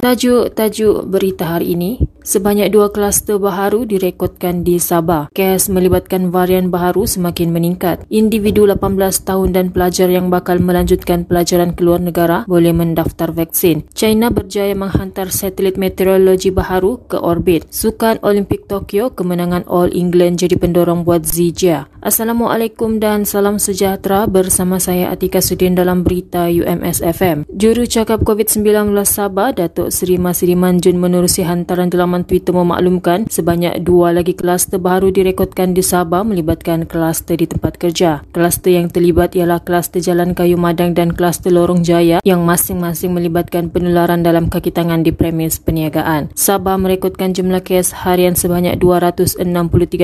Tajuk-tajuk berita hari ini, sebanyak dua kluster baharu direkodkan di Sabah. Kes melibatkan varian baharu semakin meningkat. Individu 18 tahun dan pelajar yang bakal melanjutkan pelajaran ke luar negara boleh mendaftar vaksin. China berjaya menghantar satelit meteorologi baharu ke orbit. Sukan Olimpik Tokyo, kemenangan All England jadi pendorong buat Zijia. Assalamualaikum dan salam sejahtera bersama saya Atika Sudin dalam berita UMS FM. Juru cakap COVID-19 Sabah, Datuk Seri Masri Manjun menerusi hantaran di laman Twitter memaklumkan sebanyak dua lagi kluster baru direkodkan di Sabah melibatkan kluster di tempat kerja. Kluster yang terlibat ialah kluster Jalan Kayu Madang dan kluster Lorong Jaya yang masing-masing melibatkan penularan dalam kaki tangan di premis perniagaan. Sabah merekodkan jumlah kes harian sebanyak 263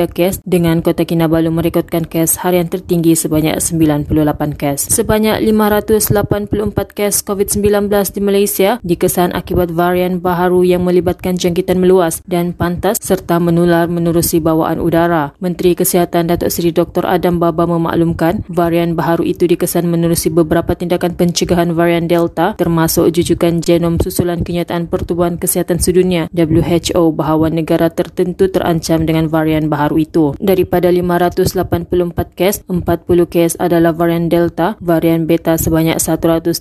kes dengan Kota Kinabalu merekodkan kes harian tertinggi sebanyak 98 kes. Sebanyak 584 kes COVID-19 di Malaysia dikesan akibat varian baharu yang melibatkan jangkitan meluas dan pantas serta menular menerusi bawaan udara. Menteri Kesihatan Datuk Seri Dr. Adam Baba memaklumkan varian baharu itu dikesan menerusi beberapa tindakan pencegahan varian Delta termasuk jujukan genom susulan kenyataan Pertubuhan Kesihatan Sedunia WHO bahawa negara tertentu terancam dengan varian baharu itu. Daripada 584 kes, 40 kes adalah varian Delta, varian Beta sebanyak 136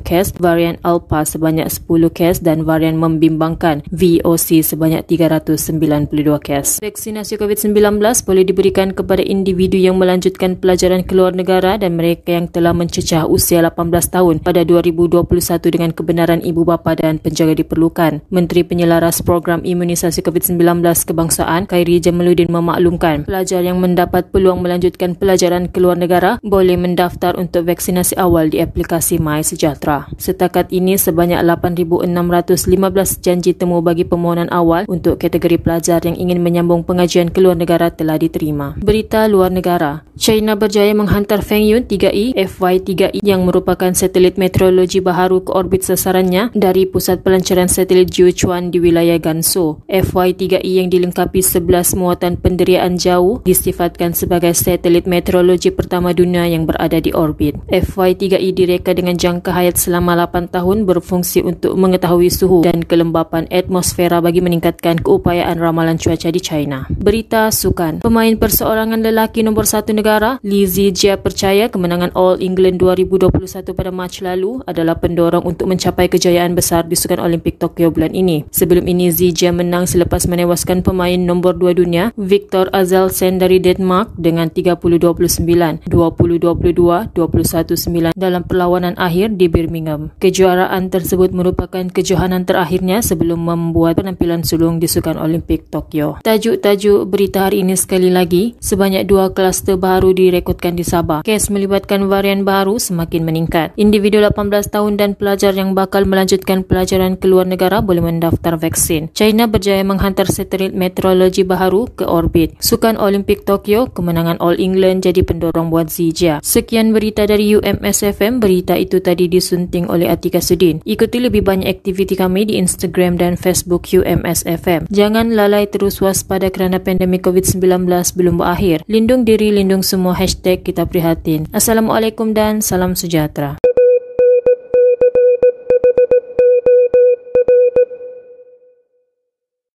kes, varian Alpha sebanyak 10 kes kes dan varian membimbangkan VOC sebanyak 392 kes. Vaksinasi COVID-19 boleh diberikan kepada individu yang melanjutkan pelajaran ke luar negara dan mereka yang telah mencecah usia 18 tahun pada 2021 dengan kebenaran ibu bapa dan penjaga diperlukan. Menteri Penyelaras Program Imunisasi COVID-19 Kebangsaan Khairi Jamaluddin memaklumkan pelajar yang mendapat peluang melanjutkan pelajaran ke luar negara boleh mendaftar untuk vaksinasi awal di aplikasi MySejahtera. Setakat ini sebanyak 8,600 615 janji temu bagi permohonan awal untuk kategori pelajar yang ingin menyambung pengajian ke luar negara telah diterima. Berita luar negara. China berjaya menghantar Feng Yun 3E FY3E yang merupakan satelit meteorologi baharu ke orbit sasarannya dari pusat pelancaran satelit Jiuquan di wilayah Gansu. FY3E yang dilengkapi 11 muatan penderiaan jauh disifatkan sebagai satelit meteorologi pertama dunia yang berada di orbit. FY3E direka dengan jangka hayat selama 8 tahun berfungsi untuk mengetahui suhu dan kelembapan atmosfera bagi meningkatkan keupayaan ramalan cuaca di China. Berita sukan. Pemain perseorangan lelaki nombor satu negara, Li Zijia percaya kemenangan All England 2021 pada Mac lalu adalah pendorong untuk mencapai kejayaan besar di Sukan Olimpik Tokyo bulan ini. Sebelum ini, Zijia menang selepas menewaskan pemain nombor dua dunia, Victor Azelsen dari Denmark dengan 30-29, 20-22, 21-9 dalam perlawanan akhir di Birmingham. Kejuaraan tersebut merupakan ke kejohanan terakhirnya sebelum membuat penampilan sulung di Sukan Olimpik Tokyo. Tajuk-tajuk berita hari ini sekali lagi, sebanyak dua kluster baru direkodkan di Sabah. Kes melibatkan varian baru semakin meningkat. Individu 18 tahun dan pelajar yang bakal melanjutkan pelajaran ke luar negara boleh mendaftar vaksin. China berjaya menghantar satelit meteorologi baru ke orbit. Sukan Olimpik Tokyo, kemenangan All England jadi pendorong buat Zijia. Sekian berita dari UMSFM. Berita itu tadi disunting oleh Atika Sudin. Ikuti lebih banyak aktiviti kami di Instagram dan Facebook UMSFM. Jangan lalai terus waspada kerana pandemik COVID-19 belum berakhir. Lindung diri, lindung semua. Hashtag kita prihatin. Assalamualaikum dan salam sejahtera.